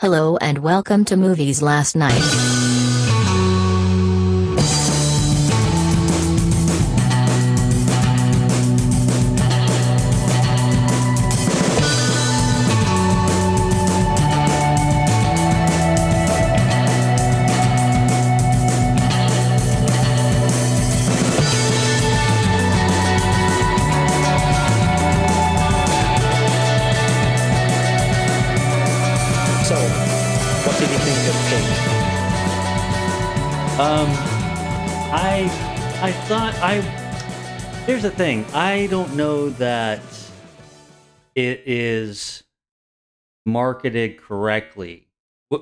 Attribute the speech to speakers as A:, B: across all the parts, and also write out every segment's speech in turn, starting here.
A: Hello and welcome to Movies Last Night.
B: Here's the thing. I don't know that it is marketed correctly.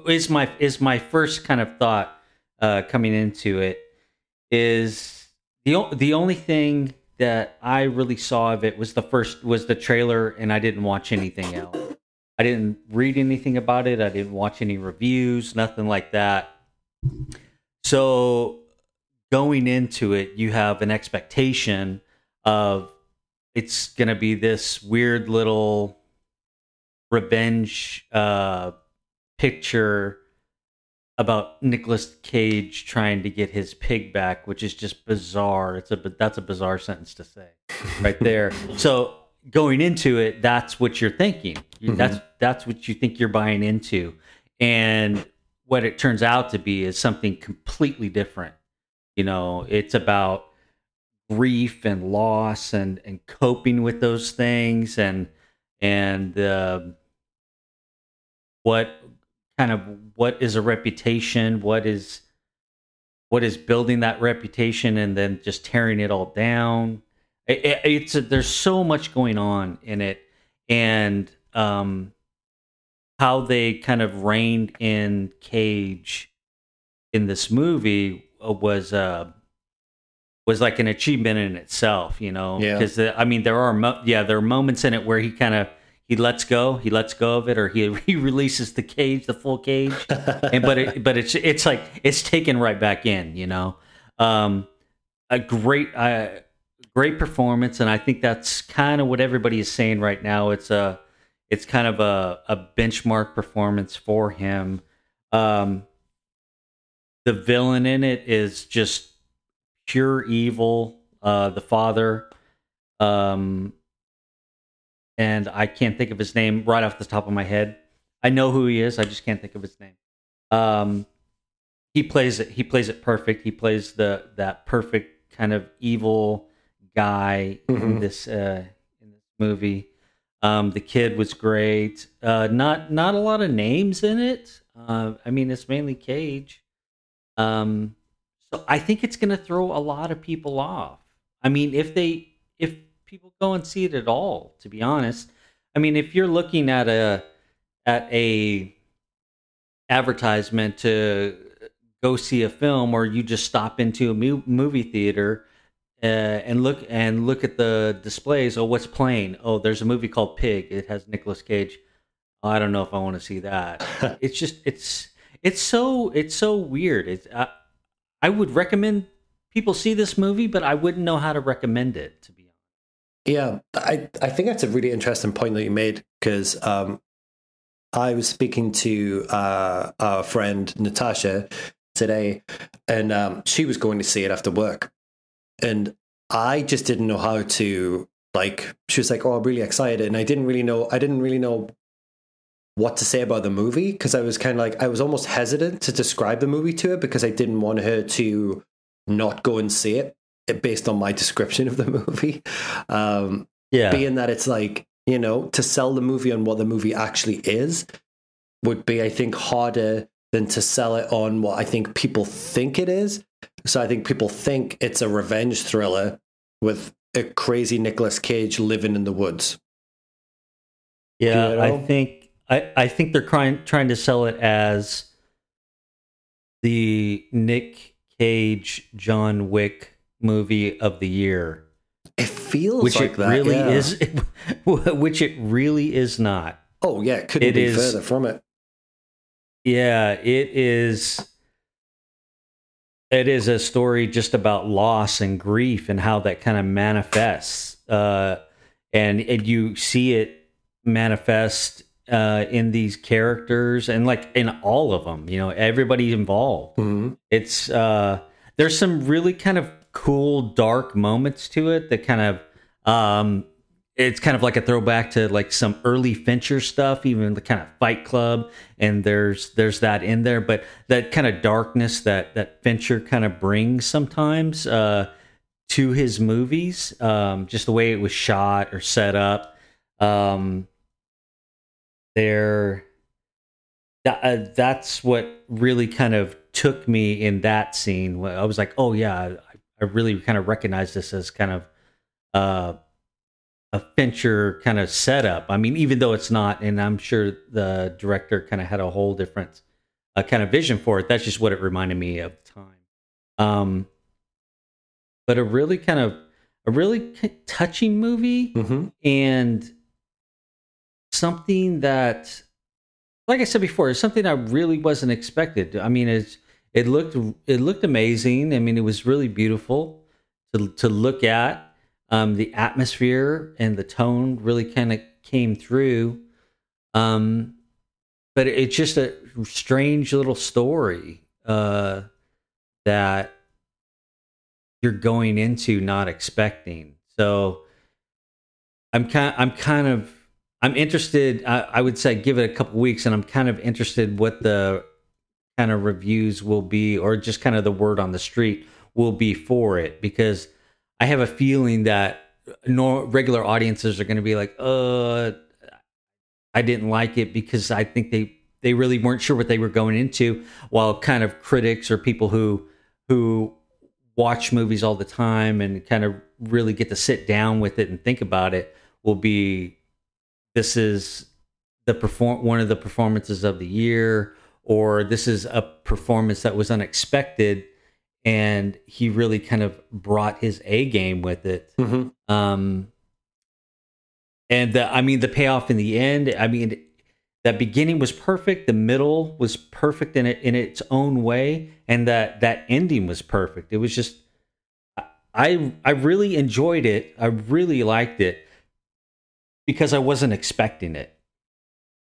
B: Is my is my first kind of thought uh, coming into it is the the only thing that I really saw of it was the first was the trailer, and I didn't watch anything else. I didn't read anything about it. I didn't watch any reviews, nothing like that. So going into it, you have an expectation of it's going to be this weird little revenge uh, picture about Nicolas Cage trying to get his pig back, which is just bizarre. It's a that's a bizarre sentence to say, right there. so going into it, that's what you're thinking. You- That's that's what you think you're buying into, and what it turns out to be is something completely different. You know, it's about grief and loss and and coping with those things and and uh, what kind of what is a reputation what is what is building that reputation and then just tearing it all down. It, it- it's a, there's so much going on in it and um how they kind of reined in cage in this movie was uh was like an achievement in itself you know?
C: Yeah.
B: because i mean there are mo- yeah there are moments in it where he kind of he lets go he lets go of it or he he releases the cage the full cage. And but it but it's it's like it's taken right back in you know? Um a great uh great performance and i think that's kind of what everybody is saying right now. It's a it's kind of a, a benchmark performance for him. Um the villain in it is just pure evil uh the father. Um and i can't think of his name right off the top of my head. I know who he is i just can't think of his name. Um he plays it he plays it perfect. He plays the that perfect kind of evil guy in
C: Mhm.
B: this uh in this movie. Um the kid was great. Uh not not a lot of names in it. Uh i mean it's mainly cage. Um so i think it's going to throw a lot of people off. I mean if they if people go and see it at all to be honest. I mean if you're looking at a at a advertisement to go see a film or you just stop into a movie theater uh, and look and look at the displays oh what's playing? Oh there's a movie called pig. It has Nicolas cage. Oh, i don't know if i want to see that. It's just it's it's so it's so weird. It's I, I would recommend people see this movie but i wouldn't know how to recommend it to be honest
C: Yeah, I, I think that's a really interesting point that you made because um, I was speaking to uh, our friend Natasha today, and um, she was going to see it after work, and I just didn't know how to like. She was like, "Oh, I'm really excited," and I didn't really know. I didn't really know what to say about the movie because I was kind of like I was almost hesitant to describe the movie to her because I didn't want her to not go and see it it- based on my description of the movie. Um,
B: yeah
C: being that it's like you know to sell the movie on what the movie actually is would be i think harder than to sell it on what i think people think it is so i think people think it's a revenge thriller with a crazy Nicolas cage living in the woods
B: Yeah,
C: you know?
B: I think I, I think they're trying trying to sell it as the Nick Cage John Wick movie of the year,
C: it feels
B: which
C: like
B: it
C: that
B: really
C: yeah.
B: is, which it really is not.
C: oh yeah it couldn't
B: It
C: be
B: is-
C: further from it
B: Yeah, it is. It is a story just about loss and grief and how that kind of manifests, uh, and and you see it manifest uh, in these characters and like in all of them. You know, everybody involved.
C: Mhm.
B: It's uh, there's some really kind of cool dark moments to it that kind of um, it's kind of like a throwback to like some early Fincher stuff, even the kind of Fight Club, and there's there's that in there, but that kind of darkness that that Fincher kind of brings sometimes uh, to his movies, um, just the way it was shot or set up. Um, there, that, uh, that's what really kind of took me in that scene. I was like, oh yeah, I, I really kind of recognize this as kind of. Uh, a Fincher kind of setup. I mean, even though it's not, and I'm sure the director kind of had a whole different uh, kind of vision for it. That's just what it reminded me of the time. Um, but a really kind of a really touching movie
C: Mhm.
B: and something that, like I said before, is something I really wasn't expected. I mean, it's it looked it looked amazing. I mean, it was really beautiful to to look at. Um, the atmosphere and the tone really kind of came through. Um, but it's just a strange little story uh, that you're going into not expecting. So I'm kind I'm kind of I'm interested. I, I would say give it a couple weeks, and I'm kind of interested what the kind of reviews will be, or just kind of the word on the street will be for it, because I have a feeling that nor regular audiences are going to be like, "Uh, I didn't like it," because I think they they really weren't sure what they were going into. While kind of critics or people who who watch movies all the time and kind of really get to sit down with it and think about it will be this is the perform one of the performances of the year or this is a performance that was unexpected and he really kind of brought his A game with it.
C: Mhm.
B: Um, and the, I mean, the payoff in the end, I mean, that beginning was perfect. The middle was perfect in it in its own way, and that that ending was perfect. It was just, I I really enjoyed it. I really liked it because I wasn't expecting it.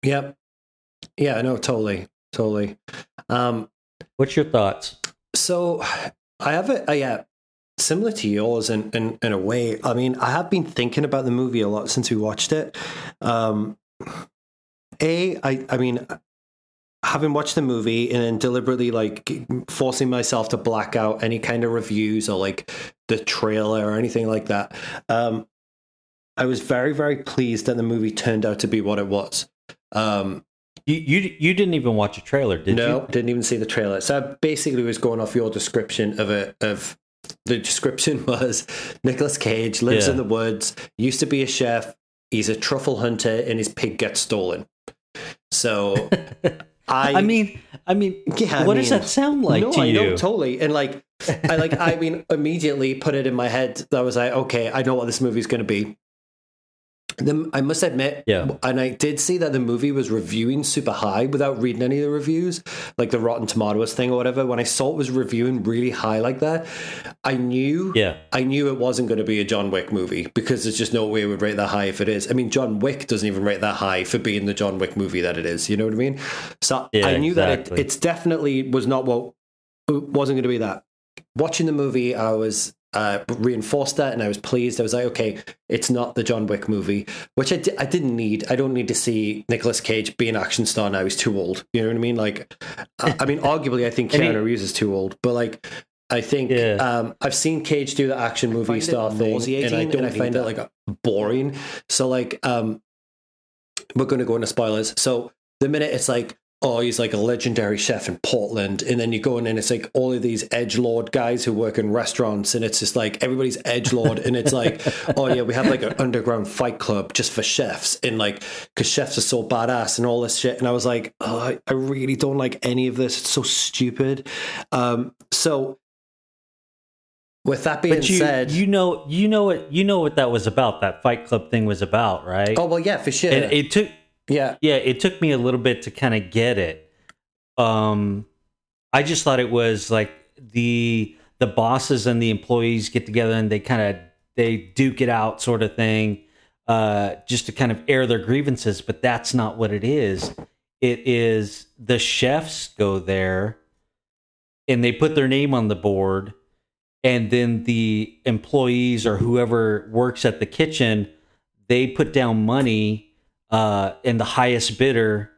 C: Yep. Yeah, no, totally. Totally. Um,
B: What's your thoughts?
C: so I have a, uh, yeah, similar to yours in, in, in a way. I mean, I have been thinking about the movie a lot since we watched it. Um, a, I, I mean, having watched the movie and then deliberately like forcing myself to black out any kind of reviews or like the trailer or anything like that. Um, I was very, very pleased that the movie turned out to be what it was. Um,
B: You you you didn't even watch a trailer, did
C: no,
B: you?
C: didn't even see the trailer. So I basically was going off your description of it. Of the description was Nicolas Cage lives
B: Yeah.
C: in the woods, used to be a chef. He's a truffle hunter, and his pig gets stolen. So I,
B: I mean, I mean,
C: Yeah, I
B: what does that sound like
C: no,
B: to
C: I
B: you?
C: know totally, and like I like I mean immediately put it in my head. that I was like, okay, I know what this movie's going to be. The, I must admit,
B: Yeah.
C: and I did see that the movie was reviewing super high without reading any of the reviews, like the Rotten Tomatoes thing or whatever. When I saw it was reviewing really high like that, I knew,
B: Yeah.
C: I knew it wasn't going to be a John Wick movie because there's just no way it would rate that high if it is. I mean, John Wick doesn't even rate that high for being the John Wick movie that it is. You know what I mean? So
B: Yeah,
C: I knew that it, it's definitely was not what it wasn't going to be that. Watching the movie, I was uh, reinforced that, and I was pleased. I was like, okay, it's not the John Wick movie, which I, di- I didn't need. I don't need to see Nicolas Cage be an action star now. He's too old. You know what I mean? Like, I, I mean, arguably, I think
B: And he-
C: Keanu Reeves is too old, but like. I think
B: Yeah.
C: um, I've seen Cage do the action movie
D: find it
C: star thing, and I
D: nauseating
C: don't
D: and I
C: find
D: find
C: it
D: it
C: like boring. So like, um, we're going to go into spoilers. So the minute it's like, oh, he's like a legendary chef in Portland, and then you go in and it's like all of these edge lord guys who work in restaurants, and it's just like everybody's edge lord, and it's like, oh yeah, we have like an underground fight club just for chefs, and like because chefs are so badass and all this shit, and I was like, oh, I, really don't like any of this. It's so stupid. Um, so. With that being
B: But you,
C: said,
B: you know, you know what, you know what that was about. That Fight Club thing was about, right?
C: oh well, yeah, for sure,
B: and it took,
C: yeah,
B: yeah, it took me a little bit to kind of get it. Um, I just thought it was like the the bosses and the employees get together and they kind of they duke it out, sort of thing. uh, just to kind of air their grievances, but that's not what it is. It is the chefs go there and they put their name on the board, and then the employees or whoever works at the kitchen they put down money, uh, and the highest bidder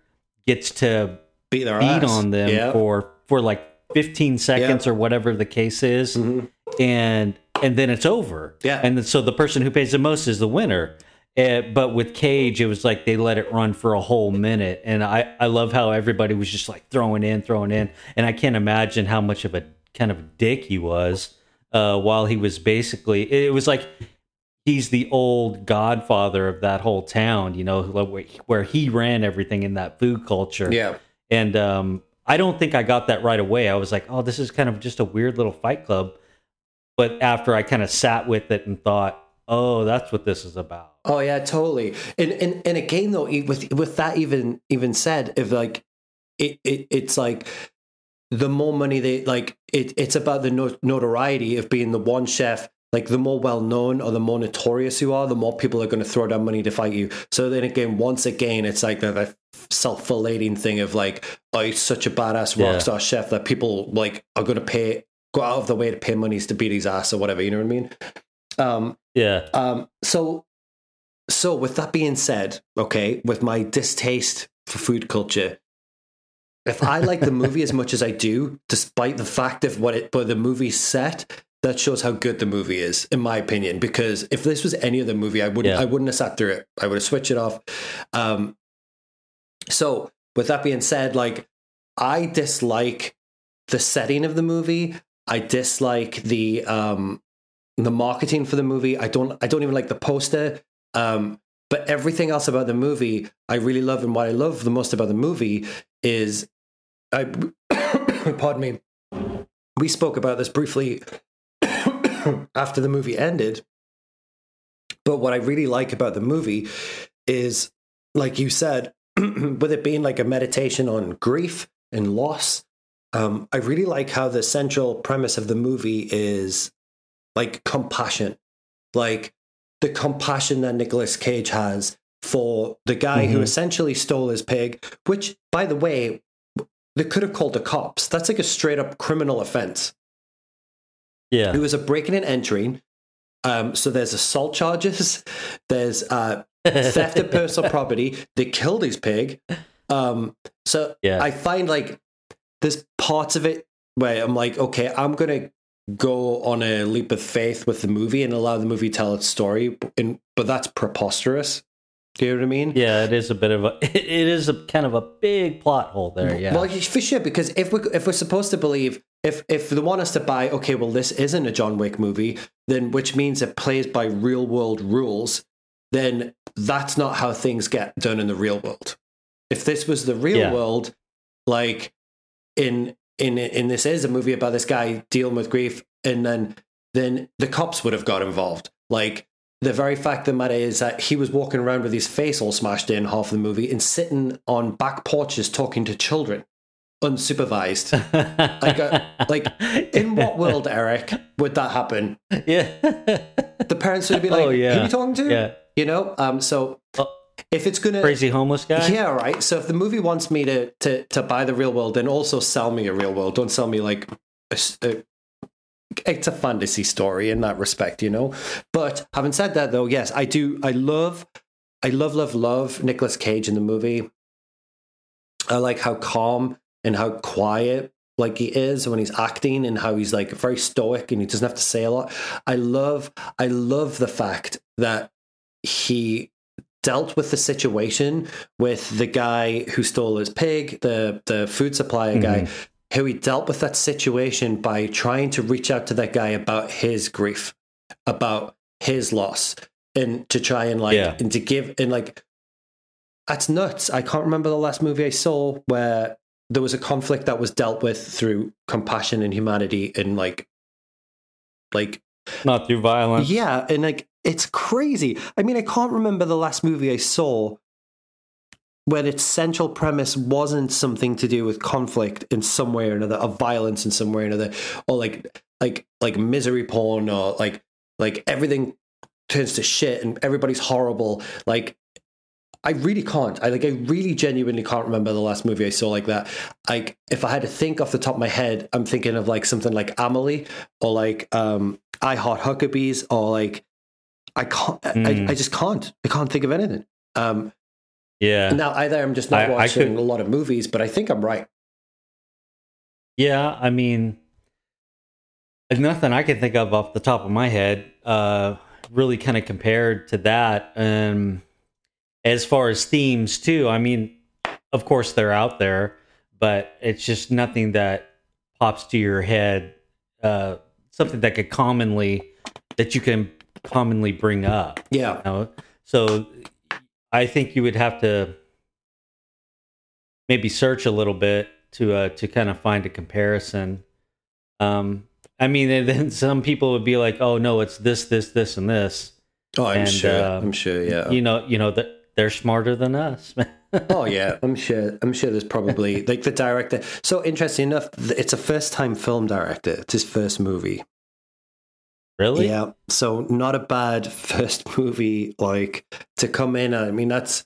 B: gets to
C: Beat
B: beat on them
C: Yeah.
B: for for like 15 seconds or whatever the case is.
C: Mhm.
B: and and then it's over.
C: Yeah.
B: and then, so the person who pays the most is the winner. Uh, but with cage it was like they let it run for a whole minute. And i i love how everybody was just like throwing in throwing in. And i can't imagine how much of a kind of a dick he was uh while he was basically it was like he's the old godfather of that whole town you know where- where he ran everything in that food culture
C: Yeah.
B: and um, I don't think I got that right away. I was like, oh, this is kind of just a weird little fight club. But after I kind of sat with it and thought, oh, that's what this is about.
C: Oh yeah, totally. And and and again though, with with that even even said, if like it, it it's like the more money they like, it it's about the no- notoriety of being the one chef. Like the more well known or the more notorious you are, the more people are going to throw down money to fight you. So then again, once again, it's like the, the self-flating thing of like, oh, he's such a badass rock
B: Yeah.
C: star chef that people like are going to pay go out of the way to pay monies to beat his ass or whatever. You know what I mean? Um,
B: Yeah.
C: um, so, so with that being said, okay, with my distaste for food culture, if I like the movie as much as I do, despite the fact of what it, but the movie's set, that shows how good the movie is, in my opinion. Because if this was any other movie, I wouldn't,
B: Yeah.
C: I wouldn't have sat through it. I would have switched it off. Um, so, with that being said, like I dislike the setting of the movie. I dislike the um the marketing for the movie. I don't I don't even like the poster. Um but everything else about the movie I really love and what I love the most about the movie is I pardon me. We spoke about this briefly after the movie ended. But what I really like about the movie is like you said with it being like a meditation on grief and loss um, I really like how the central premise of the movie is like compassion, like the compassion that Nicolas Cage has for the guy who
B: Mhm.
C: essentially stole his pig, which, by the way, they could have called the cops. That's like a straight up criminal offense.
B: Yeah.
C: It was a breaking and entering. Um, so there's assault charges, there's uh, theft of personal property. They killed his pig. Um, so
B: Yeah.
C: I find like there's parts of it where I'm like, okay, I'm gonna go on a leap of faith with the movie and allow the movie to tell its story, and but that's preposterous. Do you know what I mean?
B: yeah, it is a bit of a, it is a kind of a big plot hole there. Yeah.
C: Well, for sure, because if we if we're supposed to believe if if they want us to buy, okay, well, this isn't a John Wick movie, then which means it plays by real world rules, then that's not how things get done in the real world. If this was the real
B: Yeah.
C: world, like in in in this is a movie about this guy dealing with grief, and then then the cops would have got involved. Like the very fact of the matter is that he was walking around with his face all smashed in half of the movie and sitting on back porches talking to children unsupervised. like, uh, like, In what world, Eric, would that happen?
B: yeah.
C: The parents would be like,
B: Oh, yeah.
C: "Who are you talking to?"
B: Yeah.
C: You know. Um. So
B: Oh.
C: if it's gonna,
B: Crazy homeless guy.
C: yeah, right. So if the movie wants me to to to buy the real world, then also sell me a real world. Don't sell me like a, a- it's a fantasy story in that respect, you know. But having said that, though, yes, I do. I love, I love, love, love Nicolas Cage in the movie. I like how calm and how quiet like he is when he's acting and how he's like very stoic and he doesn't have to say a lot. I love I love the fact that he dealt with the situation with the guy who stole his pig, the the food supplier guy, mm-hmm. how he dealt with that situation by trying to reach out to that guy about his grief, about his loss, and to try and like
B: Yeah.
C: and to give and like that's nuts. I can't remember the last movie I saw where there was a conflict that was dealt with through compassion and humanity and like like
B: Not through violence.
C: yeah, and like it's crazy. I mean, I can't remember the last movie I saw when its central premise wasn't something to do with conflict in some way or another, of violence in some way or another, or like like like misery porn or like like everything turns to shit and everybody's horrible. Like I really can't. I like. I really genuinely can't remember the last movie I saw like that. Like, if I had to think off the top of my head, I'm thinking of like something like Amelie or like um, I Heart Huckabees or like I can't. Mm. I,
B: Hmm.
C: I just can't. I can't think of anything. Um,
B: Yeah.
C: now either I'm just not
B: I- I
C: watching
B: could-
C: a lot of movies, but I think I'm right.
B: Yeah, I mean, there's nothing I can think of off the top of my head. Uh, really, kind of compared to that. Um, as far as themes too, I mean, of course they're out there, but it's just nothing that pops to your head. Uh, something that could commonly that you can commonly bring up.
C: Yeah.
B: You know? So I think you would have to maybe search a little bit to uh, to kind of find a comparison. Um, I mean, and then some people would be like, "Oh no, it's this, this, this, and this."
C: Oh, I'm
B: And,
C: sure.
B: uh,
C: I'm sure. Yeah.
B: You know, you know that they're smarter than us.
C: oh yeah, I'm sure. I'm sure there's probably like the director. So interesting enough, it's a first time film director. It's his first movie.
B: really?
C: Yeah. So not a bad first movie like to come in. I mean that's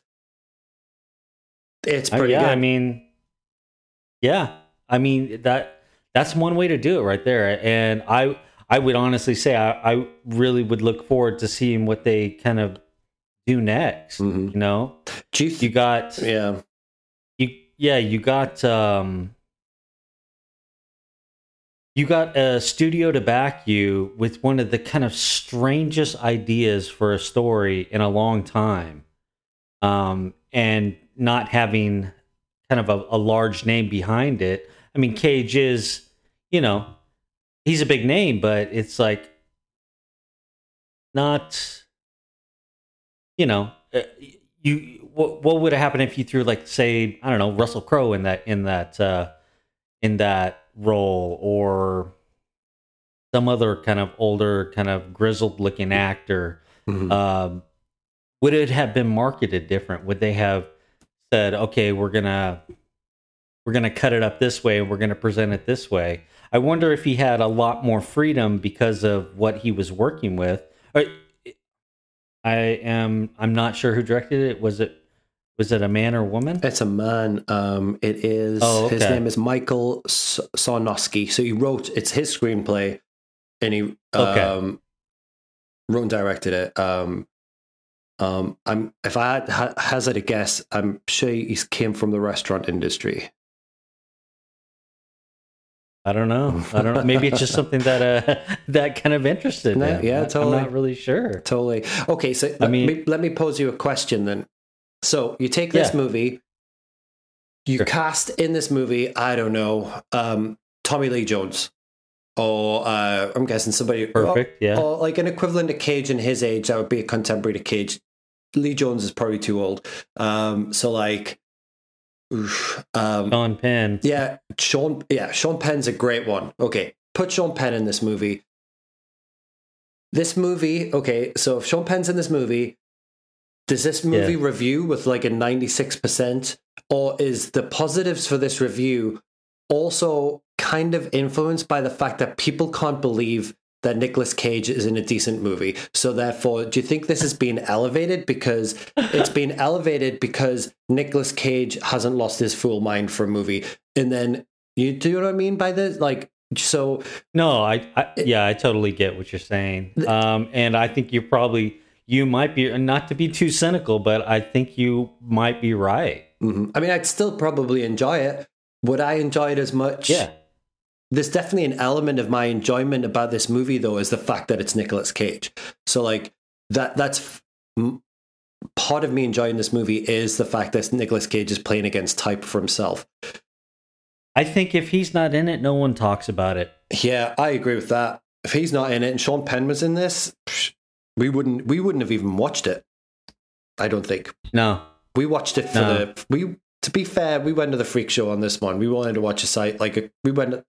C: it's
B: Uh,
C: pretty
B: yeah,
C: good.
B: I mean, yeah, I mean that that's one way to do it right there. And I I would honestly say I, I really would look forward to seeing what they kind of do next.
C: Mhm.
B: You know,
C: you
B: you got
C: yeah.
B: you yeah you got um you got a studio to back you with one of the kind of strangest ideas for a story in a long time um and not having kind of a, a large name behind it i mean cage is you know he's a big name but it's like not you know uh, you what, what would have happened if you threw like say i don't know russell crowe in that in that uh in that role or some other kind of older kind of grizzled looking actor
C: Mhm.
B: um, would it have been marketed different? Would they have said, "Okay, we're gonna we're gonna cut it up this way, and we're gonna present it this way"? I wonder if he had a lot more freedom because of what he was working with. Or- I am I'm not sure who directed it. Was it was it a man or woman?
C: It's a man. Um, it is.
B: Oh,
C: His name is Michael S- Sarnoski. So he wrote. It's his screenplay, and he
B: Okay.
C: um, wrote and directed it. Um, um, I'm if I had ha- hazard a guess, I'm sure he came from the restaurant industry.
B: I don't know. I don't know. Maybe it's just something that uh that kind of interested
C: No, yeah,
B: I-
C: totally.
B: I'm not really sure.
C: Totally. Okay, so let
B: mean-
C: me let me pose you a question then. So you take this
B: Yeah.
C: movie, you
B: Sure.
C: cast in this movie, I don't know, um, Tommy Lee Jones, or uh, I'm guessing somebody
B: Perfect. Yeah.
C: or like an equivalent to Cage in his age, that would be a contemporary to Cage. Lee Jones is probably too old. Um, so like, oof, um,
B: Sean Penn.
C: yeah, Sean. Yeah, Sean Penn's a great one. Okay, put Sean Penn in this movie. This movie, okay. So if Sean Penn's in this movie, does this movie
B: Yeah.
C: review with like a ninety-six percent, or is the positives for this review also kind of influenced by the fact that people can't believe that Nicolas Cage is in a decent movie? So therefore, do you think this is being elevated because it's been elevated because Nicolas Cage hasn't lost his full mind for a movie, and then you do you know what I mean by this? Like, so
B: No, I, I yeah, I totally get what you're saying. Um, and I think you probably you might be not to be too cynical, but I think you might be right.
C: mhm. I mean, I'd still probably enjoy it. Would I enjoy it as much?
B: Yeah.
C: There's definitely an element of my enjoyment about this movie, though, is the fact that it's Nicolas Cage. So, like that. That's part of me enjoying this movie is the fact that Nicolas Cage is playing against type for himself.
B: I think if he's not in it, no one talks about it.
C: Yeah, I agree with that. If he's not in it and Sean Penn was in this, we wouldn't we wouldn't have even watched it. I don't think
B: No.
C: we watched it for
B: No.
C: the we. To be fair, we went to the freak show on this one. We wanted to watch a site like a, we went.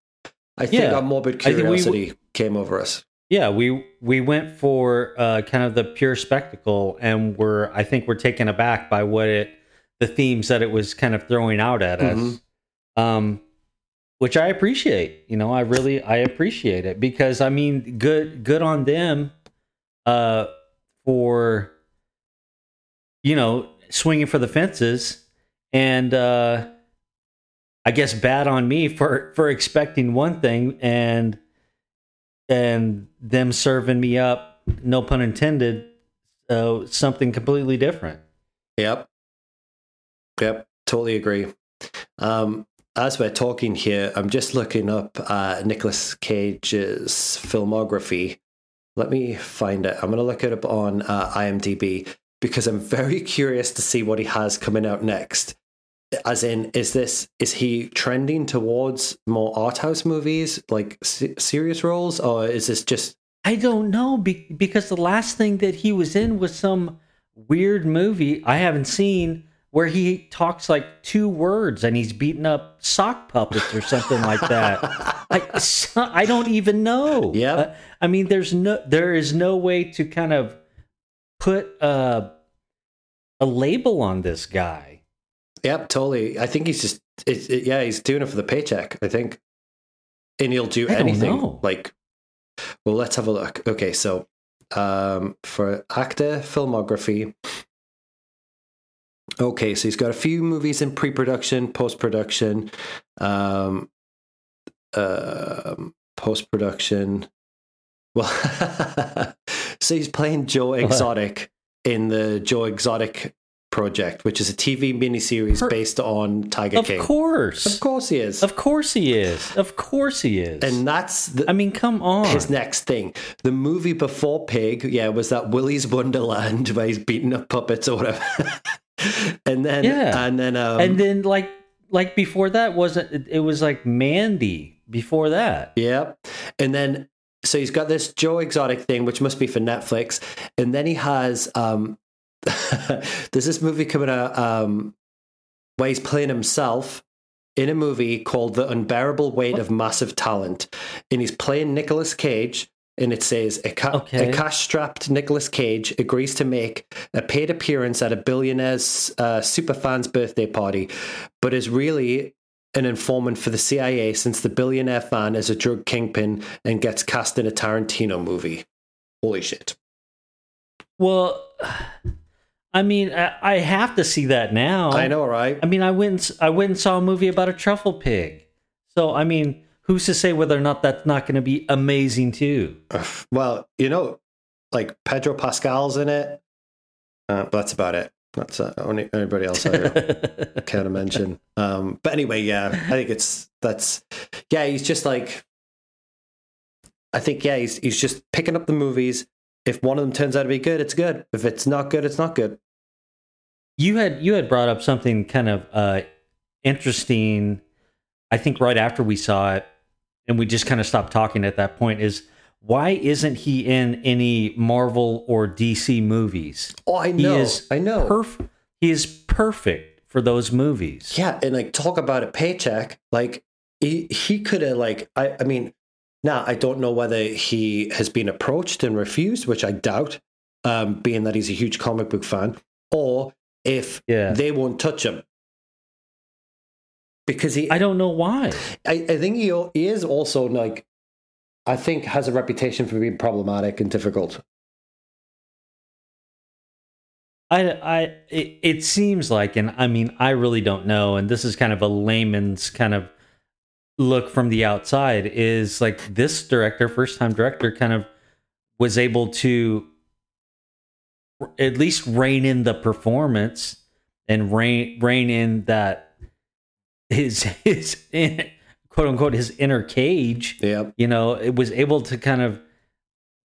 C: I think
B: Yeah.
C: our morbid
B: think we
C: curiosity came over us.
B: Yeah, we we went for uh, kind of the pure spectacle, and we're I think we're taken aback by what it the themes that it was kind of throwing out at us,
C: Mhm.
B: um, which I appreciate. You know, I really I appreciate it because I mean, good good on them uh, for you know swinging for the fences and uh i guess bad on me for for expecting one thing and and them serving me up no pun intended uh, something completely different
C: Yep. Yep. Totally agree. Um, as we're talking here, I'm just looking up uh, Nicolas Cage's filmography. Let me find it. I'm going to look it up on uh, IMDb because I'm very curious to see what he has coming out next. As in, is this is he trending towards more art house movies, like se- serious roles, or is this just
B: I don't know be- because the last thing that he was in was some weird movie I haven't seen where he talks like two words and he's beating up sock puppets or something like that. I, so- I don't even know.
C: yeah
B: Uh, I mean, there's no there is no way to kind of put a a label on this guy.
C: Yep, totally. I think he's just, it, it- yeah, he's doing it for the paycheck. I think, and he'll do
B: I
C: anything. Like, well, let's have a look. Okay, so um, for actor filmography, okay, so he's got a few movies in pre-production, post-production, um, um post-production. Well, so he's playing Joe
B: What?
C: Exotic in the Joe Exotic project, which is a TV miniseries
B: Per-
C: based on Tiger
B: Of
C: King.
B: Of course.
C: Of course he is.
B: Of course he is. Of course he is.
C: and that's the,
B: I mean, come on.
C: his next thing. The movie before Pig, yeah, was that Willy's Wonderland where he's beating up puppets or whatever. and then,
B: Yeah.
C: and then, um,
B: and then like like before that wasn't it, it was like Mandy before that.
C: yeah, and then so he's got this Joe Exotic thing, which must be for Netflix, and then he has um, there's this movie coming out um, where he's playing himself in a movie called The Unbearable Weight of Massive Talent, and he's playing Nicolas Cage. And it says a, ca-
B: Okay.
C: a cash-strapped Nicolas Cage agrees to make a paid appearance at a billionaire's uh, superfan's birthday party, but is really an informant for the CIA since the billionaire fan is a drug kingpin and gets cast in a Tarantino movie. Holy shit!
B: Well, I mean, I, I have to see that now.
C: I know, right?
B: I mean, I went I went and saw a movie about a truffle pig. So I mean, who's to say whether or not that's not going to be amazing too?
C: Well, you know, like Pedro Pascal's in it, uh, but that's about it. That's uh, only anybody else I care to mention. Um, but anyway, yeah, I think it's that's yeah. He's just like, I think yeah, he's he's just picking up the movies. If one of them turns out to be good, it's good. If it's not good, it's not good.
B: You had you had brought up something kind of uh, interesting. I think right after we saw it, and we just kind of stopped talking at that point. Is why isn't he in any Marvel or DC movies?
C: Oh, I
B: He
C: know,
B: is
C: I know.
B: Perf- he is perfect for those movies.
C: Yeah, and like talk about a paycheck. Like he he could have like I I mean, now I don't know whether he has been approached and refused, which I doubt, um, being that he's a huge comic book fan, or if
B: Yeah.
C: they won't touch him. Because he,
B: I don't know why.
C: I, I think he, he is also like, I think has a reputation for being problematic and difficult.
B: I, I, it, it seems like, and I mean, I really don't know. And this is kind of a layman's kind of look from the outside. Is like this director, first time director, kind of was able to at least rein in the performance and rein rein in that his his quote unquote his inner cage
C: Yeah,
B: you know it was able to kind of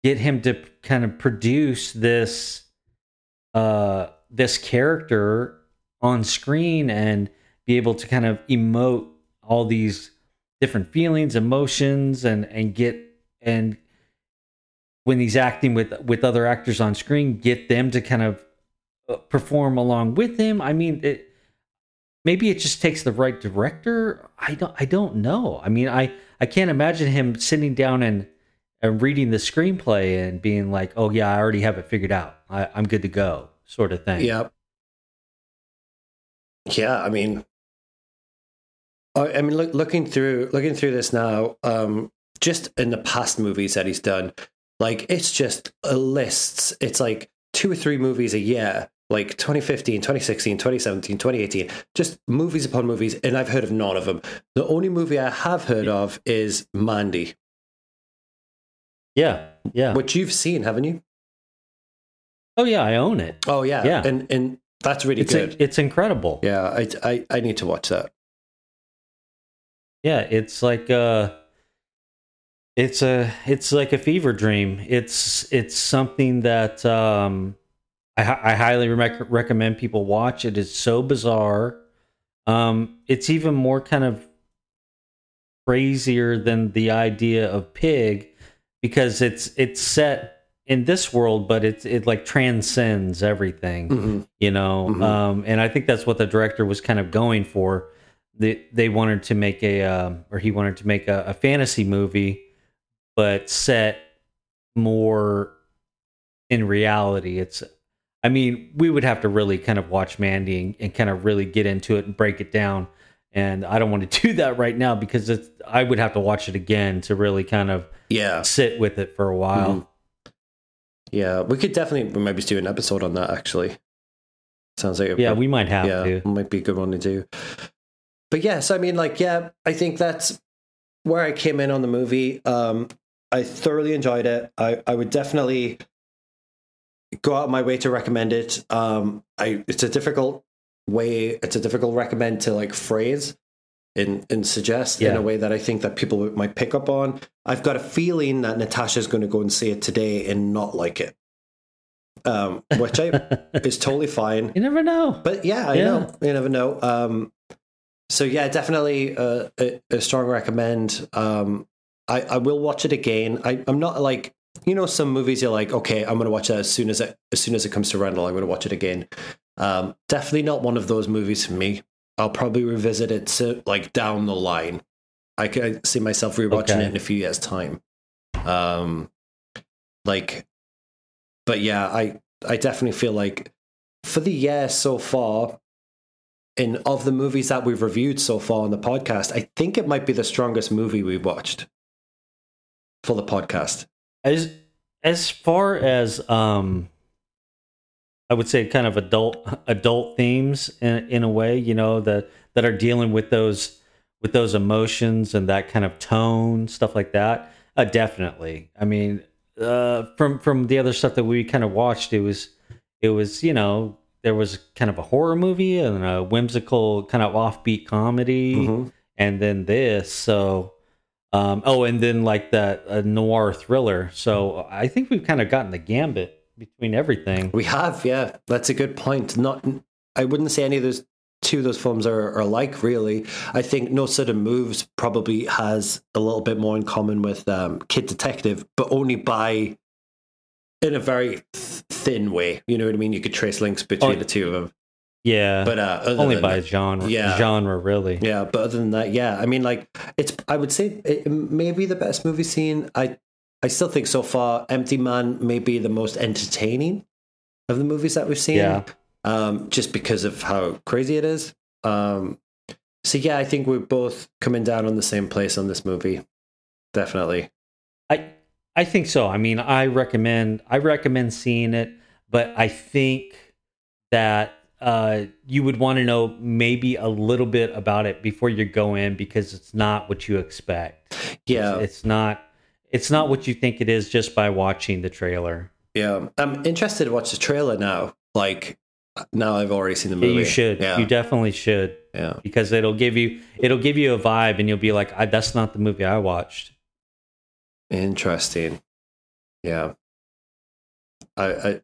B: get him to kind of produce this uh this character on screen and be able to kind of emote all these different feelings emotions and and get and when he's acting with with other actors on screen get them to kind of uh, perform along with him. I mean it maybe it just takes the right director. I don't i don't know. I mean i i can't imagine him sitting down and and reading the screenplay and being like oh yeah i already have it figured out. I, i'm good to go sort of thing.
C: Yeah, yeah. I mean, I, I mean, look, looking through looking through this now, um, just in the past movies that he's done, like it's just a lists. It's like two or three movies a year, like 2015, 2016, 2017, 2018, just movies upon movies, and I've heard of none of them. The only movie I have heard of is Mandy,
B: Yeah, yeah.
C: which you've seen, haven't you?
B: Oh yeah, I own it.
C: Oh yeah,
B: Yeah.
C: and and that's really
B: It's
C: good.
B: it's incredible.
C: yeah, I, I I need to watch that.
B: Yeah, it's like uh it's a it's like a fever dream. It's it's something that um I I highly rec- recommend people watch. It is so bizarre. Um it's even more kind of crazier than the idea of pig because it's it's set in this world but it's it like transcends everything
C: Mhm.
B: you know
C: Mhm.
B: um and i think that's what the director was kind of going for they they wanted to make a um or he wanted to make a, a fantasy movie but set more in reality it's i mean we would have to really kind of watch mandy and, and kind of really get into it and break it down and i don't want to do that right now because it's i would have to watch it again to really kind of
C: Yeah,
B: sit with it for a while
C: Mhm. yeah, we could definitely maybe do an episode on that. Actually, sounds like a,
B: yeah we might have
C: yeah,
B: to
C: might be a good one to do. But yes, I mean, like, yeah, I think that's where I came in on the movie. Um, I thoroughly enjoyed it. I, I would definitely go out of my way to recommend it. Um, I it's a difficult way, it's a difficult recommend to like phrase and and suggest in a way that I think that people might pick up on. I've got a feeling that Natasha's going to go and see it today and not like it, um, which I is totally fine.
B: you never know
C: But yeah, I
B: Yeah.
C: know. You never know. Um, so yeah, definitely uh, a, a strong recommend. Um, I, I will watch it again. I, I'm not like you know some movies you're like okay I'm going to watch that as soon as it as soon as it comes to rental I'm going to watch it again. Um, definitely not one of those movies for me. I'll probably revisit it to, like down the line. I can see myself rewatching
B: Okay.
C: it in a few years time. Um, like, but yeah, I I definitely feel like for the year so far, in of the movies that we've reviewed so far on the podcast, I think it might be the strongest movie we've watched for the podcast.
B: as as far as um i would say kind of adult adult themes in in a way you know that that are dealing with those with those emotions and that kind of tone stuff like that uh, definitely i mean uh from from the other stuff that we kind of watched it was it was you know there was kind of a horror movie and a whimsical kind of offbeat comedy
C: Mhm.
B: and then this so um oh and then like that uh, noir thriller so i think we've kind of gotten the gambit between everything
C: We have, yeah, that's a good point. Not, I wouldn't say any of those two of those films are, are alike. Really, I think No Sudden Moves probably has a little bit more in common with um, Kid Detective, but only by in a very th- thin way. You know what I mean? You could trace links between
B: Oh,
C: the two of them,
B: yeah
C: but uh, other
B: only
C: than
B: by
C: that-
B: genre
C: Yeah.
B: genre really
C: Yeah, but other than that, yeah, I mean, like it's. I would say it may be the best movie scene. I, I still think so far, Empty Man may be the most entertaining of the movies that we've seen.
B: Yeah.
C: Um, just because of how crazy it is. Um, so yeah, I think we're both coming down on the same place on this movie. Definitely.
B: I I think so. I mean, I recommend I recommend seeing it, but I think that uh, you would want to know maybe a little bit about it before you go in because it's not what you expect.
C: Yeah,
B: It's, it's not it's not what you think it is just by watching the trailer.
C: yeah. I'm interested to watch the trailer now. Like now, I've already seen the movie.
B: you should.
C: Yeah,
B: You definitely should
C: yeah.
B: because it'll give you it'll give you a vibe and you'll be like, I, that's not the movie I watched.
C: Interesting. Yeah. I, I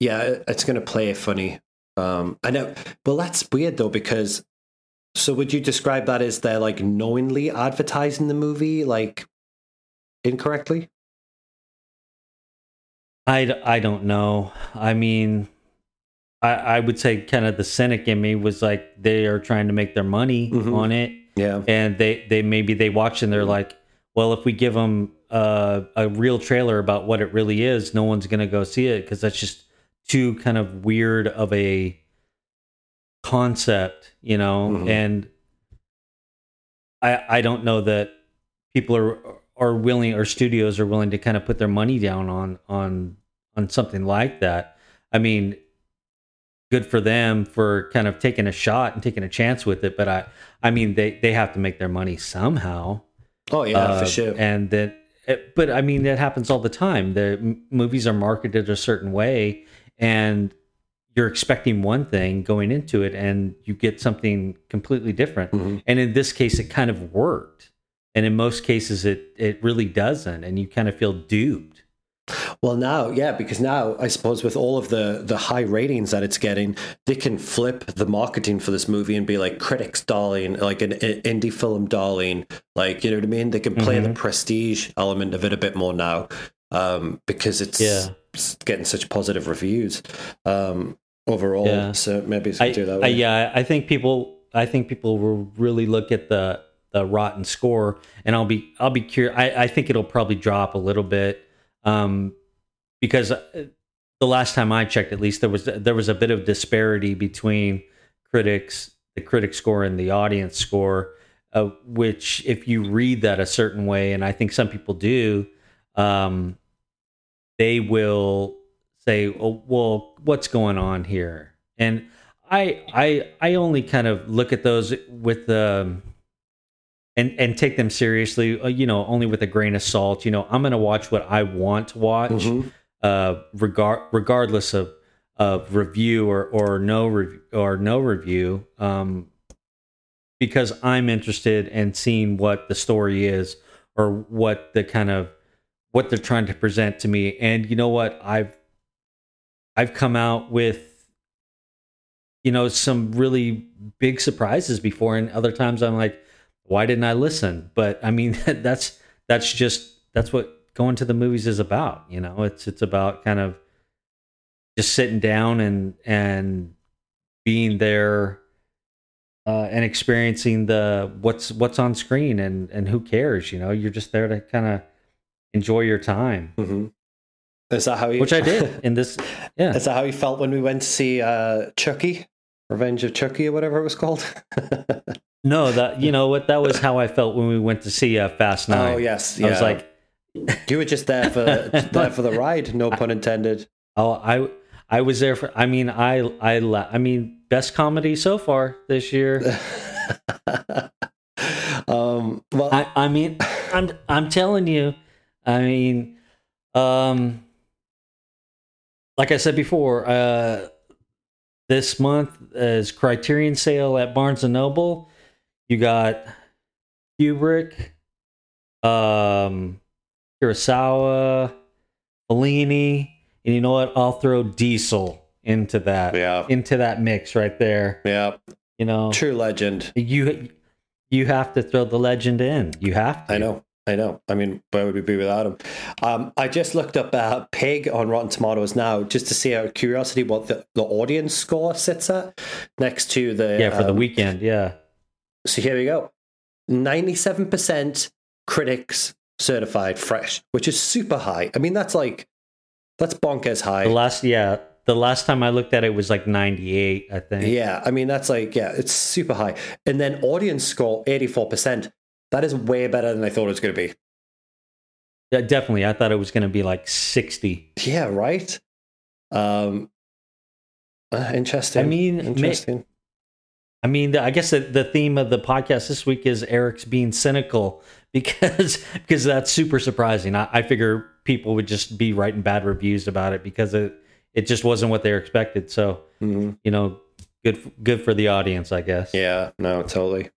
C: yeah, it's going to play funny. Um, I know, but that's weird though because. So would you describe that as they're like knowingly advertising the movie like incorrectly?
B: I, I don't know. I mean, I, I would say kind of the cynic in me was like they are trying to make their money
C: Mhm.
B: on it,
C: Yeah.
B: and they they maybe they watch and they're like, well, if we give them uh, a real trailer about what it really is, no one's gonna go see it because that's just too kind of weird of a concept, you know.
C: Mhm.
B: And I I don't know that people are are willing or studios are willing to kind of put their money down on on on something like that. I mean, good for them for kind of taking a shot and taking a chance with it. But I, I mean, they they have to make their money somehow.
C: Oh yeah,
B: Uh,
C: for sure.
B: And that, but I mean, that happens all the time. The m- movies are marketed a certain way, and you're expecting one thing going into it, and you get something completely different.
C: Mhm.
B: And in this case, it kind of worked. And in most cases, it it really doesn't, and you kind of feel duped.
C: Well, now, yeah, because now I suppose with all of the the high ratings that it's getting, they can flip the marketing for this movie and be like critics darling, like an, i- indie film darling, like you know what I mean. They can play the
B: Mhm.
C: prestige element of it a bit more now, um, because it's
B: Yeah.
C: getting such positive reviews um, overall.
B: Yeah.
C: So maybe it's
B: I,
C: do that.
B: I, yeah, I think people. I think people will really look at the the rotten score, and I'll be I'll be curious. I, I think it'll probably drop a little bit, um, because uh, the last time I checked, at least there was there was a bit of disparity between critics, the critic score, and the audience score. Uh, which, if you read that a certain way, and I think some people do, um, they will say, oh, "Well, what's going on here?" And I, I, I only kind of look at those with um, and and take them seriously. uh, You know, only with a grain of salt. You know, I'm going to watch what I want to watch,
C: Mhm.
B: uh, regard regardless of of review or or no review or no review. Um, because I'm interested in seeing what the story is or what the kind of what they're trying to present to me. And you know what? I've I've come out with you know some really big surprises before and other times I'm like why didn't I listen? But I mean that's that's just that's what going to the movies is about, you know. It's it's about kind of just sitting down and and being there uh, and experiencing the what's what's on screen and and who cares you know you're just there to kind of enjoy your time
C: Mhm. Is that how you?
B: which i did in this yeah
C: Is that how you felt when we went to see uh, Chucky, Revenge of Chucky, or whatever it was called?
B: no that you know what that was how i felt when we went to see uh, fast
C: Oh yes,
B: i was like
C: you were just there for there for the ride. No pun intended.
B: oh i i was there for i mean i i la- i mean best comedy so far this year
C: um, well,
B: I, I mean, I'm I'm telling you, I mean, um, like I said before, uh, this month is Criterion sale at Barnes and Noble. You got Kubrick, um, Kurosawa, Fellini, and you know what? I'll throw Diesel into that
C: yeah,
B: into that mix right there.
C: yeah,
B: You know,
C: true legend.
B: you you have to throw the legend in. You have to.
C: I know. I know. I mean, where would we be without him? Um, I just looked up uh, Pig on Rotten Tomatoes now, just to see out of curiosity what the, the audience score sits at next to the
B: Yeah, for the
C: um,
B: weekend. Yeah.
C: So here we go. 97% critics certified fresh, which is super high. I mean, that's like, that's bonkers high.
B: The last, yeah, the last time I looked at it was like 98, I think.
C: Yeah, I mean, that's like, yeah, it's super high. And then audience score, 84%. That is way better than I thought it was going to be.
B: Yeah, definitely. I thought it was going to be like 60.
C: Yeah, right? Um, uh, interesting.
B: I mean, ma-
C: interesting.
B: I mean, I guess the, the theme of the podcast this week is Eric's being cynical because because that's super surprising. I, I figure people would just be writing bad reviews about it because it it just wasn't what they expected. So
C: Mhm.
B: you know, good good for the audience, I guess.
C: Yeah, no, totally,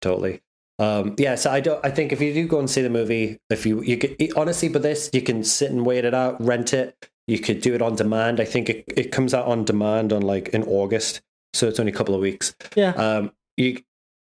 C: totally. Um, yeah, so I don't. I think if you do go and see the movie, if you you could honestly, but this you can sit and wait it out, rent it. You could do it on demand. I think it, it comes out on demand on like in August, so it's only a couple of weeks.
B: Yeah.
C: Um, you,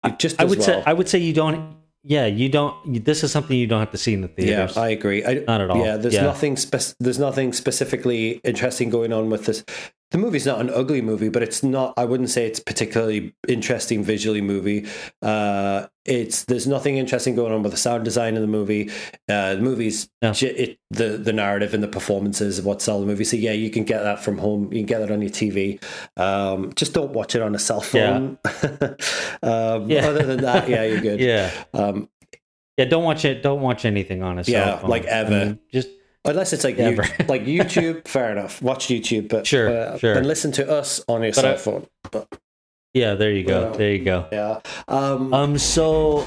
C: you just
B: I would
C: well.
B: say I would say you don't. Yeah, you don't. This is something you don't have to see in the
C: yeah. I agree. I,
B: Not at all.
C: Yeah, there's
B: Yeah.
C: nothing. There's nothing specifically interesting going on with this. The movie's not an ugly movie, but it's not. I wouldn't say it's particularly interesting visually. Movie. Uh, it's there's nothing interesting going on with the sound design in the movie. Uh, the movie's
B: No.
C: it the the narrative and the performances of what sell the movie. So yeah, you can get that from home. You can get that on your TV. Um, just don't watch it on a cell phone. um,
B: Yeah.
C: Other than that, yeah, you're good.
B: yeah,
C: Um,
B: yeah. Don't watch it. Don't watch anything on a cell
C: Yeah,
B: phone.
C: like
B: I
C: ever.
B: mean, just
C: Unless it's like
B: Yeah,
C: you, like YouTube, fair enough. Watch YouTube, but
B: Sure,
C: uh,
B: sure.
C: and listen to us on your
B: But
C: cell
B: I-
C: phone. But
B: Yeah, there you go. There you go.
C: yeah, um,
B: Um, so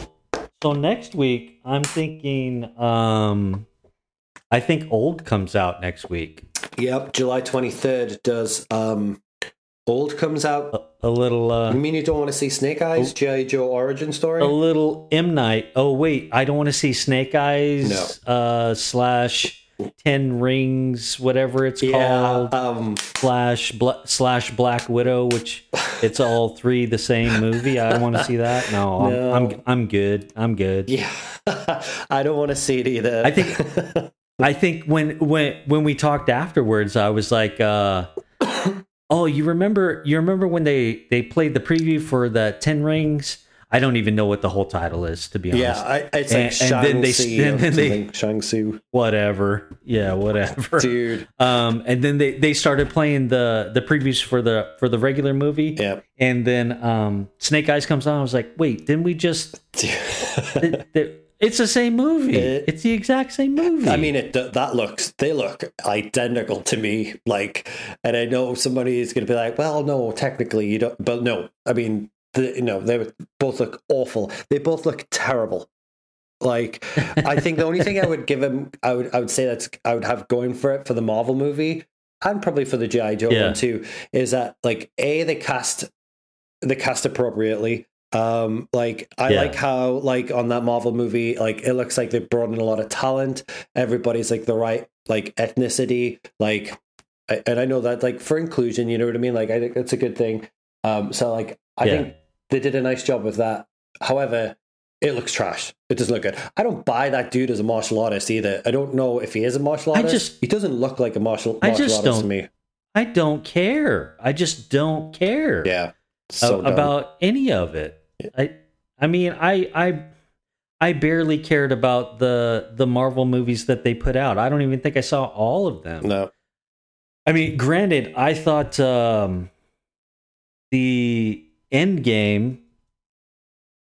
B: so next week, I'm thinking. Um, I think Old comes out next week.
C: yep. July twenty third does. Um, Old comes out.
B: A, a little. Uh,
C: mean, you don't want to see Snake Eyes, GI Joe origin story.
B: a little M Night. Oh wait, I don't want to see Snake Eyes. No. Uh, slash Ten Rings, whatever it's
C: yeah,
B: called.
C: um,
B: slash bla- slash Black Widow, which it's all three the same movie. I don't want to see that. No,
C: No.
B: I'm, I'm I'm good. I'm good.
C: yeah. I don't want to see it either.
B: I think I think when when when we talked afterwards, I was like, uh, "Oh, you remember? You remember when they they played the preview for the Ten Rings? I don't even know what the whole title is, to be honest.
C: yeah, I, it's like
B: And- and then they- and then they-.
C: Shang-Tzu.
B: Whatever. Yeah, whatever.
C: Dude,
B: Um, and then they they started playing the the previews for the for the regular movie.
C: yeah.
B: And then um, Snake Eyes comes on. I was like, wait, didn't we just? th- th- it's the same movie.
C: It-
B: it's the exact same movie.
C: I mean, it that looks they look identical to me. Like, and I know somebody is going to be like, "Well, no, technically you don't." But no, I mean, the, you know, they both look awful. They both look terrible. Like, I think the only thing I would give him, I would, I would say that's I would have going for it for the Marvel movie and probably for the GI Joe
B: Yeah.
C: one too, is that like a they cast they cast appropriately. Um, like I
B: Yeah.
C: like how like on that Marvel movie, like it looks like they brought in a lot of talent. Everybody's like the right like ethnicity, like, I- and I know that like for inclusion, you know what I mean. Like I think that's a good thing. Um, so like I
B: Yeah.
C: think they did a nice job with that. However, it looks trash. It doesn't look good. I don't buy that dude as a martial artist either. I don't know if he is a martial artist.
B: I just-
C: he doesn't look like a martial,
B: I just
C: artist
B: don't
C: me.
B: I don't care. I just don't care.
C: Yeah. So dumb.
B: about any of it. I I mean, I I I barely cared about the the Marvel movies that they put out. I don't even think I saw all of them.
C: no.
B: I mean, granted, I thought um, the End Game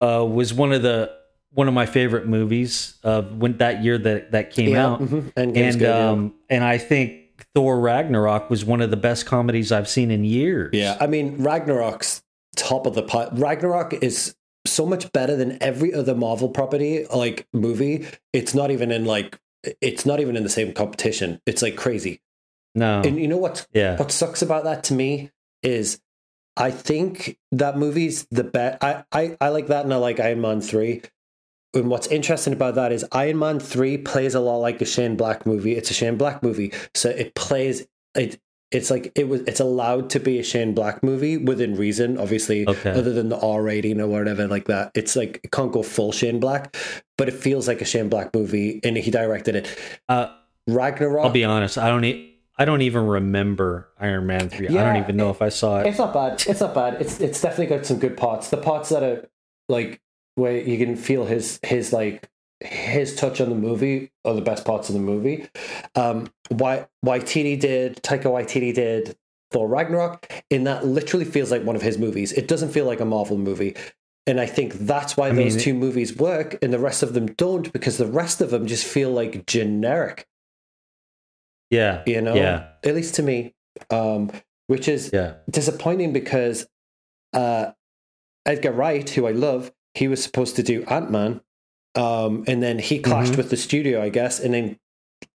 B: uh, was one of the one of my favorite movies of when that year that that came
C: Yeah,
B: out,
C: mhm.
B: And
C: good, yeah.
B: um, and I think Thor Ragnarok was one of the best comedies I've seen in years.
C: Yeah, I mean Ragnarok's top of the pot. Ragnarok is so much better than every other Marvel property, like movie. It's not even in like it's not even in the same competition. It's like crazy.
B: no,
C: And you know what?
B: yeah,
C: What sucks about that to me is I think that movie's the best. I, I I like that, and I like Iron Man three. And what's interesting about that is Iron Man three plays a lot like a Shane Black movie. It's a Shane Black movie, so it plays it. It's like it was. It's allowed to be a Shane Black movie within reason, obviously.
B: Okay.
C: Other than the R rating or whatever like that, it's like it can't go full Shane Black, but it feels like a Shane Black movie, and he directed it.
B: uh,
C: Ragnarok.
B: I'll be honest. I don't. E- I don't even remember Iron Man three. I don't even know if I saw it.
C: It's not bad. It's not bad. It's it's definitely got some good parts. The parts that are like where you can feel his his like his touch on the movie are the best parts of the movie. Um, why Waititi did Taika Waititi did Thor Ragnarok, and that literally feels like one of his movies. It doesn't feel like a Marvel movie. And I think that's why
B: I
C: those
B: mean,
C: two movies work and the rest of them don't because the rest of them just feel like generic,
B: Yeah,
C: you know?
B: yeah,
C: At least to me. Um, which is
B: yeah.
C: disappointing because uh, Edgar Wright, who I love, he was supposed to do Ant Man, um, and then he clashed
B: Mhm.
C: with the studio, I guess, and then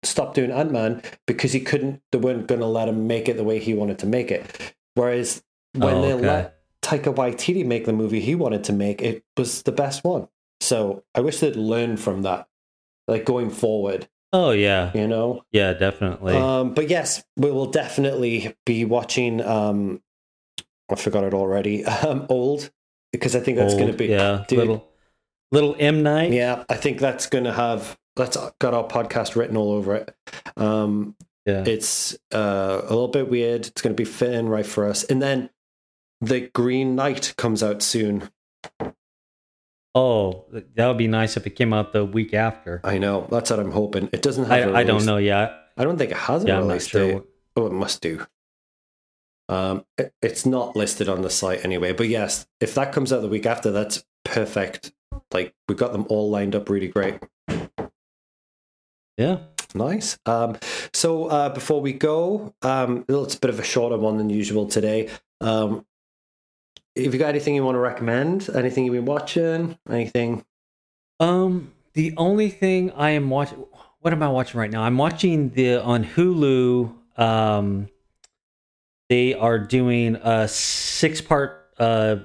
C: stopped doing Ant Man because he couldn't. They weren't going to let him make it the way he wanted to make it. Whereas when
B: Oh,
C: they
B: okay.
C: let Taika Waititi make the movie he wanted to make, it was the best one. So I wish they'd learn from that, like going forward.
B: Oh yeah,
C: You know,
B: yeah, definitely.
C: um, but yes, we will definitely be watching. Um, I forgot it already. Um, old because I think that's going to be
B: yeah,
C: dude.
B: little little M night.
C: yeah. I think that's going to have that's got our podcast written all over it. Um,
B: yeah.
C: it's uh, a little bit weird. It's going to be fitting right for us. And then the Green Knight comes out soon.
B: Oh, that would be nice if it came out the week after.
C: I know that's what I'm hoping. It doesn't have.
B: I don't know yet.
C: I don't think it has a
B: Yeah,
C: release
B: sure.
C: date. Oh, it must do. Um, it- it's not listed on the site anyway. But yes, if that comes out the week after, that's perfect. Like we got them all lined up really great.
B: Yeah.
C: Nice. Um, so uh, before we go, um, it's a bit of a shorter one than usual today. Um, if you got anything you want to recommend, anything you've been watching, anything?
B: Um, the only thing I am watching, what am I watching right now? I'm watching the on Hulu. Um, they are doing a six part uh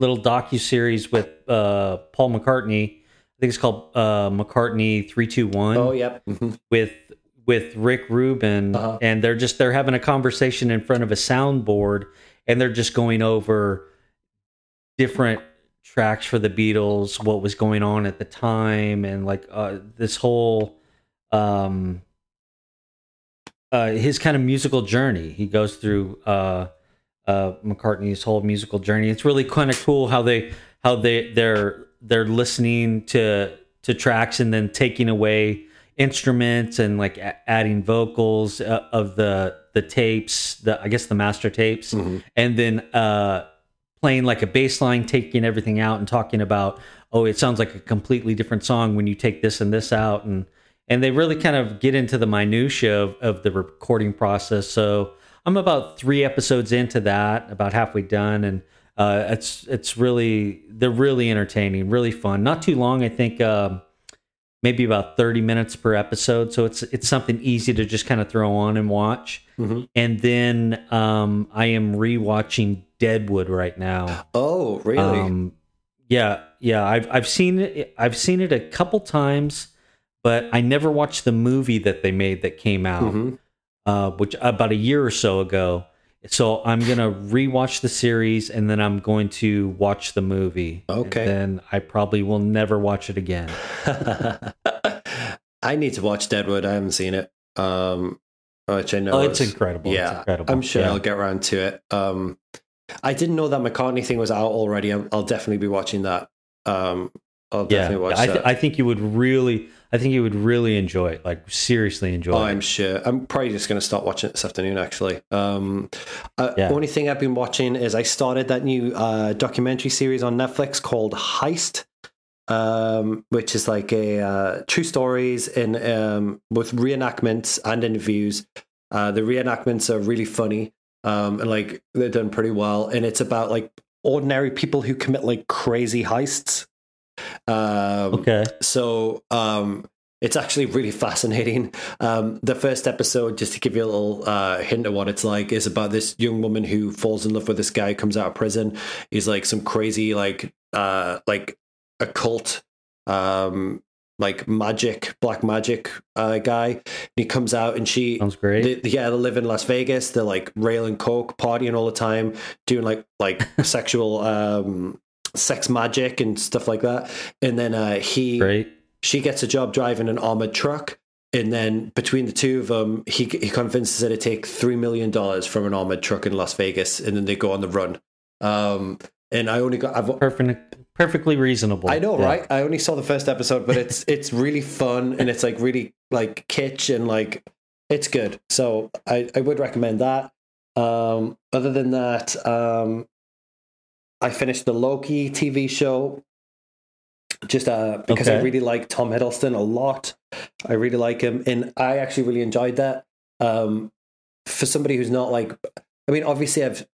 B: little docu series with uh Paul McCartney. I think it's called uh McCartney three two one.
C: Oh, yep. Mhm.
B: with with Rick Rubin,
C: Uh-huh.
B: and they're just they're having a conversation in front of a soundboard, and they're just going over different tracks for the Beatles, what was going on at the time, and like uh, this whole um, uh, his kind of musical journey. He goes through uh, uh, McCartney's whole musical journey. It's really kind of cool how they how they they're they're listening to to tracks and then taking away instruments and like a- adding vocals uh, of the the tapes the i guess the master tapes
C: Mhm.
B: and then uh playing like a bass line taking everything out and talking about oh it sounds like a completely different song when you take this and this out. And and they really kind of get into the minutia of, of the recording process. So i'm about three episodes into that about halfway done. And uh it's it's really they're really entertaining really fun. Not too long i think um maybe about 30 minutes per episode so it's it's something easy to just kind of throw on and watch
C: Mhm.
B: and then um i am rewatching deadwood right now
C: Oh, really?
B: um yeah yeah i've i've seen it i've seen it a couple times but i never watched the movie that they made that came out
C: Mhm.
B: uh which about a year or so ago so i'm gonna rewatch the series and then i'm going to watch the movie
C: Okay.
B: then i probably will never watch it again
C: I need to watch Deadwood. I haven't seen it. Um, which I know
B: oh it's incredible it's
C: Yeah,
B: incredible
C: I'm sure
B: Yeah.
C: I'll get around to it. Um, I didn't know that McCartney thing was out already. I'm, I'll definitely be watching that. Um, I'll
B: yeah,
C: definitely watch
B: I, th-
C: that.
B: I think you would really, I think you would really enjoy it. Like seriously enjoy
C: Oh,
B: it.
C: I'm sure. I'm probably just going to start watching it this afternoon. Actually, um, uh,
B: Yeah.
C: only thing I've been watching is I started that new uh, documentary series on Netflix called Heist, um, which is like a uh, true stories in um, with reenactments and interviews. Uh, the reenactments are really funny um, and like they're done pretty well, and it's about like ordinary people who commit like crazy heists. Um,
B: okay.
C: so um, it's actually really fascinating. Um, the first episode, just to give you a little uh, hint of what it's like, is about this young woman who falls in love with this guy who comes out of prison. He's like some crazy, like, uh, like occult, um, like magic, black magic uh, guy. And he comes out, and she
B: Sounds great.
C: they, yeah, they live in Las Vegas. They're like railing coke, partying all the time, doing like like sexual um sex magic and stuff like that. And then uh he
B: great.
C: she gets a job driving an armored truck. And then between the two of them, he he convinces her to take three million dollars from an armored truck in Las Vegas, and then they go on the run. Um, and I only got I've
B: Perfect. Perfectly reasonable.
C: I know,
B: Yeah.
C: right? I only saw the first episode, but it's it's really fun and it's like really like kitsch and like it's good. So I, I would recommend that. Um, other than that, um, I finished the Loki TV show just uh, because I really like Tom Hiddleston a lot. I really like him, and I actually really enjoyed that. Um, for somebody who's not like, I mean, obviously, I've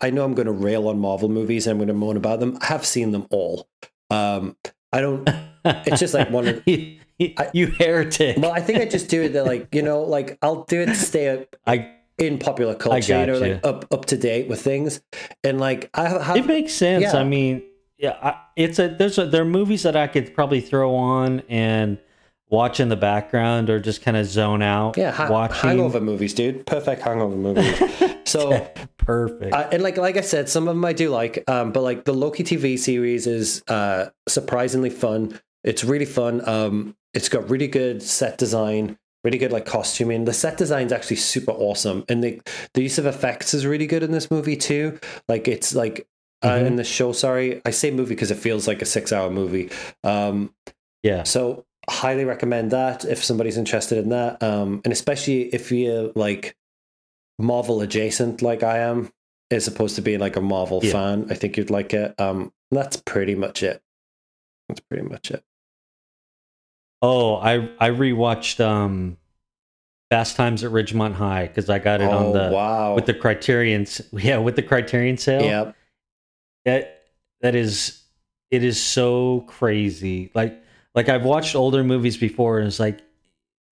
C: I know I'm going to rail on Marvel movies and I'm going to moan about them. I have seen them all. Um, I don't. It's just like one of-
B: you,
C: I-
B: you heretic.
C: Well, I think I just do it that like you know, like I'll do it to stay up
B: I.
C: in popular culture, you know, like up up to date with things, and like I have.
B: It makes sense.
C: Yeah.
B: I mean, yeah, I, it's a there's a there are movies that I could probably throw on and watch in the background or just kind of zone out.
C: yeah, ha-
B: watching.
C: hangover movies, dude. Perfect hangover movies. So
B: Perfect.
C: I, and like like I said, some of them I do like, um, but like the Loki TV series is uh, surprisingly fun. It's really fun. Um, it's got really good set design, really good like costuming. The set design is actually super awesome, and the the use of effects is really good in this movie too. Like it's like uh,
B: Mhm.
C: in the show. Sorry, I say movie because it feels like a six hour movie. Um,
B: yeah.
C: so highly recommend that if somebody's interested in that. Um, and especially if you're like Marvel adjacent like I am, as opposed to being like a Marvel
B: Yeah.
C: fan, I think you'd like it. Um, that's pretty much it. That's pretty much it.
B: Oh, I I rewatched um Fast Times at Ridgemont High because I got it
C: oh
B: on the
C: wow.
B: with the Criterion. Yeah, with the Criterion sale.
C: yeah.
B: that that is it is so crazy like like i've watched older movies before and it's like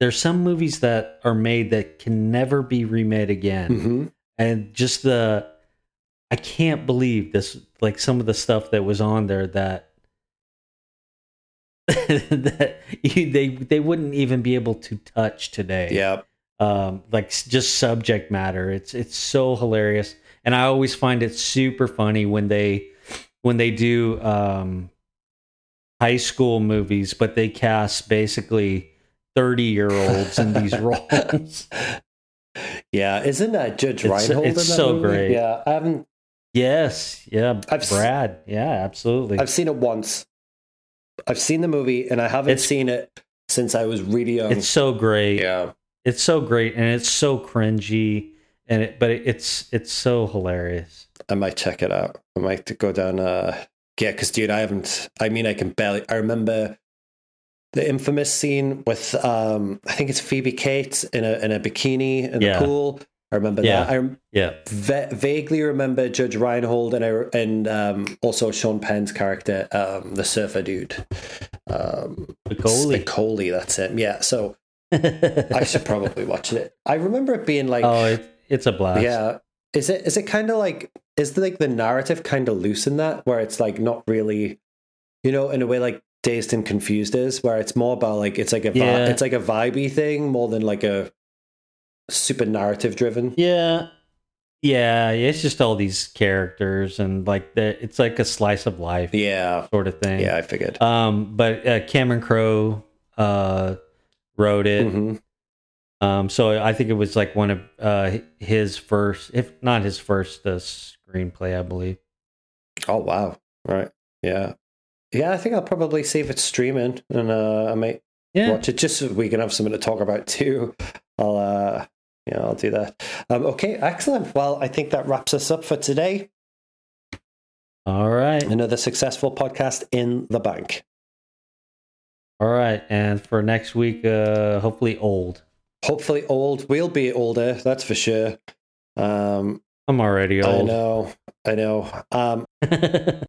B: there's some movies that are made that can never be remade again
C: hmm
B: and just the i can't believe this like some of the stuff that was on there that that you, they they wouldn't even be able to touch today
C: Yeah.
B: um, like just subject matter. It's it's so hilarious, and I always find it super funny when they when they do um, high school movies, but they cast basically thirty year olds in these roles.
C: Yeah. Isn't that Judge
B: It's-
C: Reinhold?
B: it's
C: in that
B: so
C: movie?
B: great.
C: Yeah. I haven't.
B: yes, yeah,
C: I've s-
B: Brad, yeah, absolutely.
C: I've seen it once. I've seen the movie, and I haven't
B: It's-
C: seen it since I was really young.
B: it's so great.
C: yeah.
B: It's so great, and it's so cringy, and it, but it, it's it's so hilarious.
C: I might check it out. I might go down. Uh, yeah, because dude, I haven't. I mean, I can barely. I remember the infamous scene with. Um, I think it's Phoebe Cates in a in a bikini in
B: Yeah.
C: the pool. I remember
B: Yeah.
C: that. I
B: Yeah,
C: va- vaguely remember Judge Reinhold and I, and um, also Sean Penn's character, um, the surfer dude. Um,
B: Spicoli.
C: Spicoli, that's it. Yeah, so I should probably watch it. I remember it being like,
B: oh, it, it's a blast.
C: yeah. Is it is it kind of like is the, like the narrative kind of loose in that where it's like not really, you know, in a way like Dazed and Confused is, where it's more about like it's like a vi-
B: Yeah.
C: it's like a vibey thing more than like a super narrative driven.
B: Yeah. Yeah, it's just all these characters and like the, it's like a slice of life
C: Yeah,
B: sort of thing.
C: yeah, I figured.
B: Um, but uh, Cameron Crowe uh, wrote it.
C: hmm
B: Um, so I think it was like one of uh, his first, if not his first, uh, screenplay, I believe.
C: Oh wow! Right, yeah, yeah. I think I'll probably see if it's streaming, and uh, I might
B: Yeah.
C: watch it just so we can have something to talk about too. I'll, uh, yeah, I'll do that. Um, okay, excellent. Well, I think that wraps us up for today.
B: All right.
C: Another successful podcast in the bank.
B: All right. And for next week, uh, hopefully old.
C: Hopefully, old. We'll be older. That's for sure. Um,
B: I'm already old.
C: I know. I know. Um,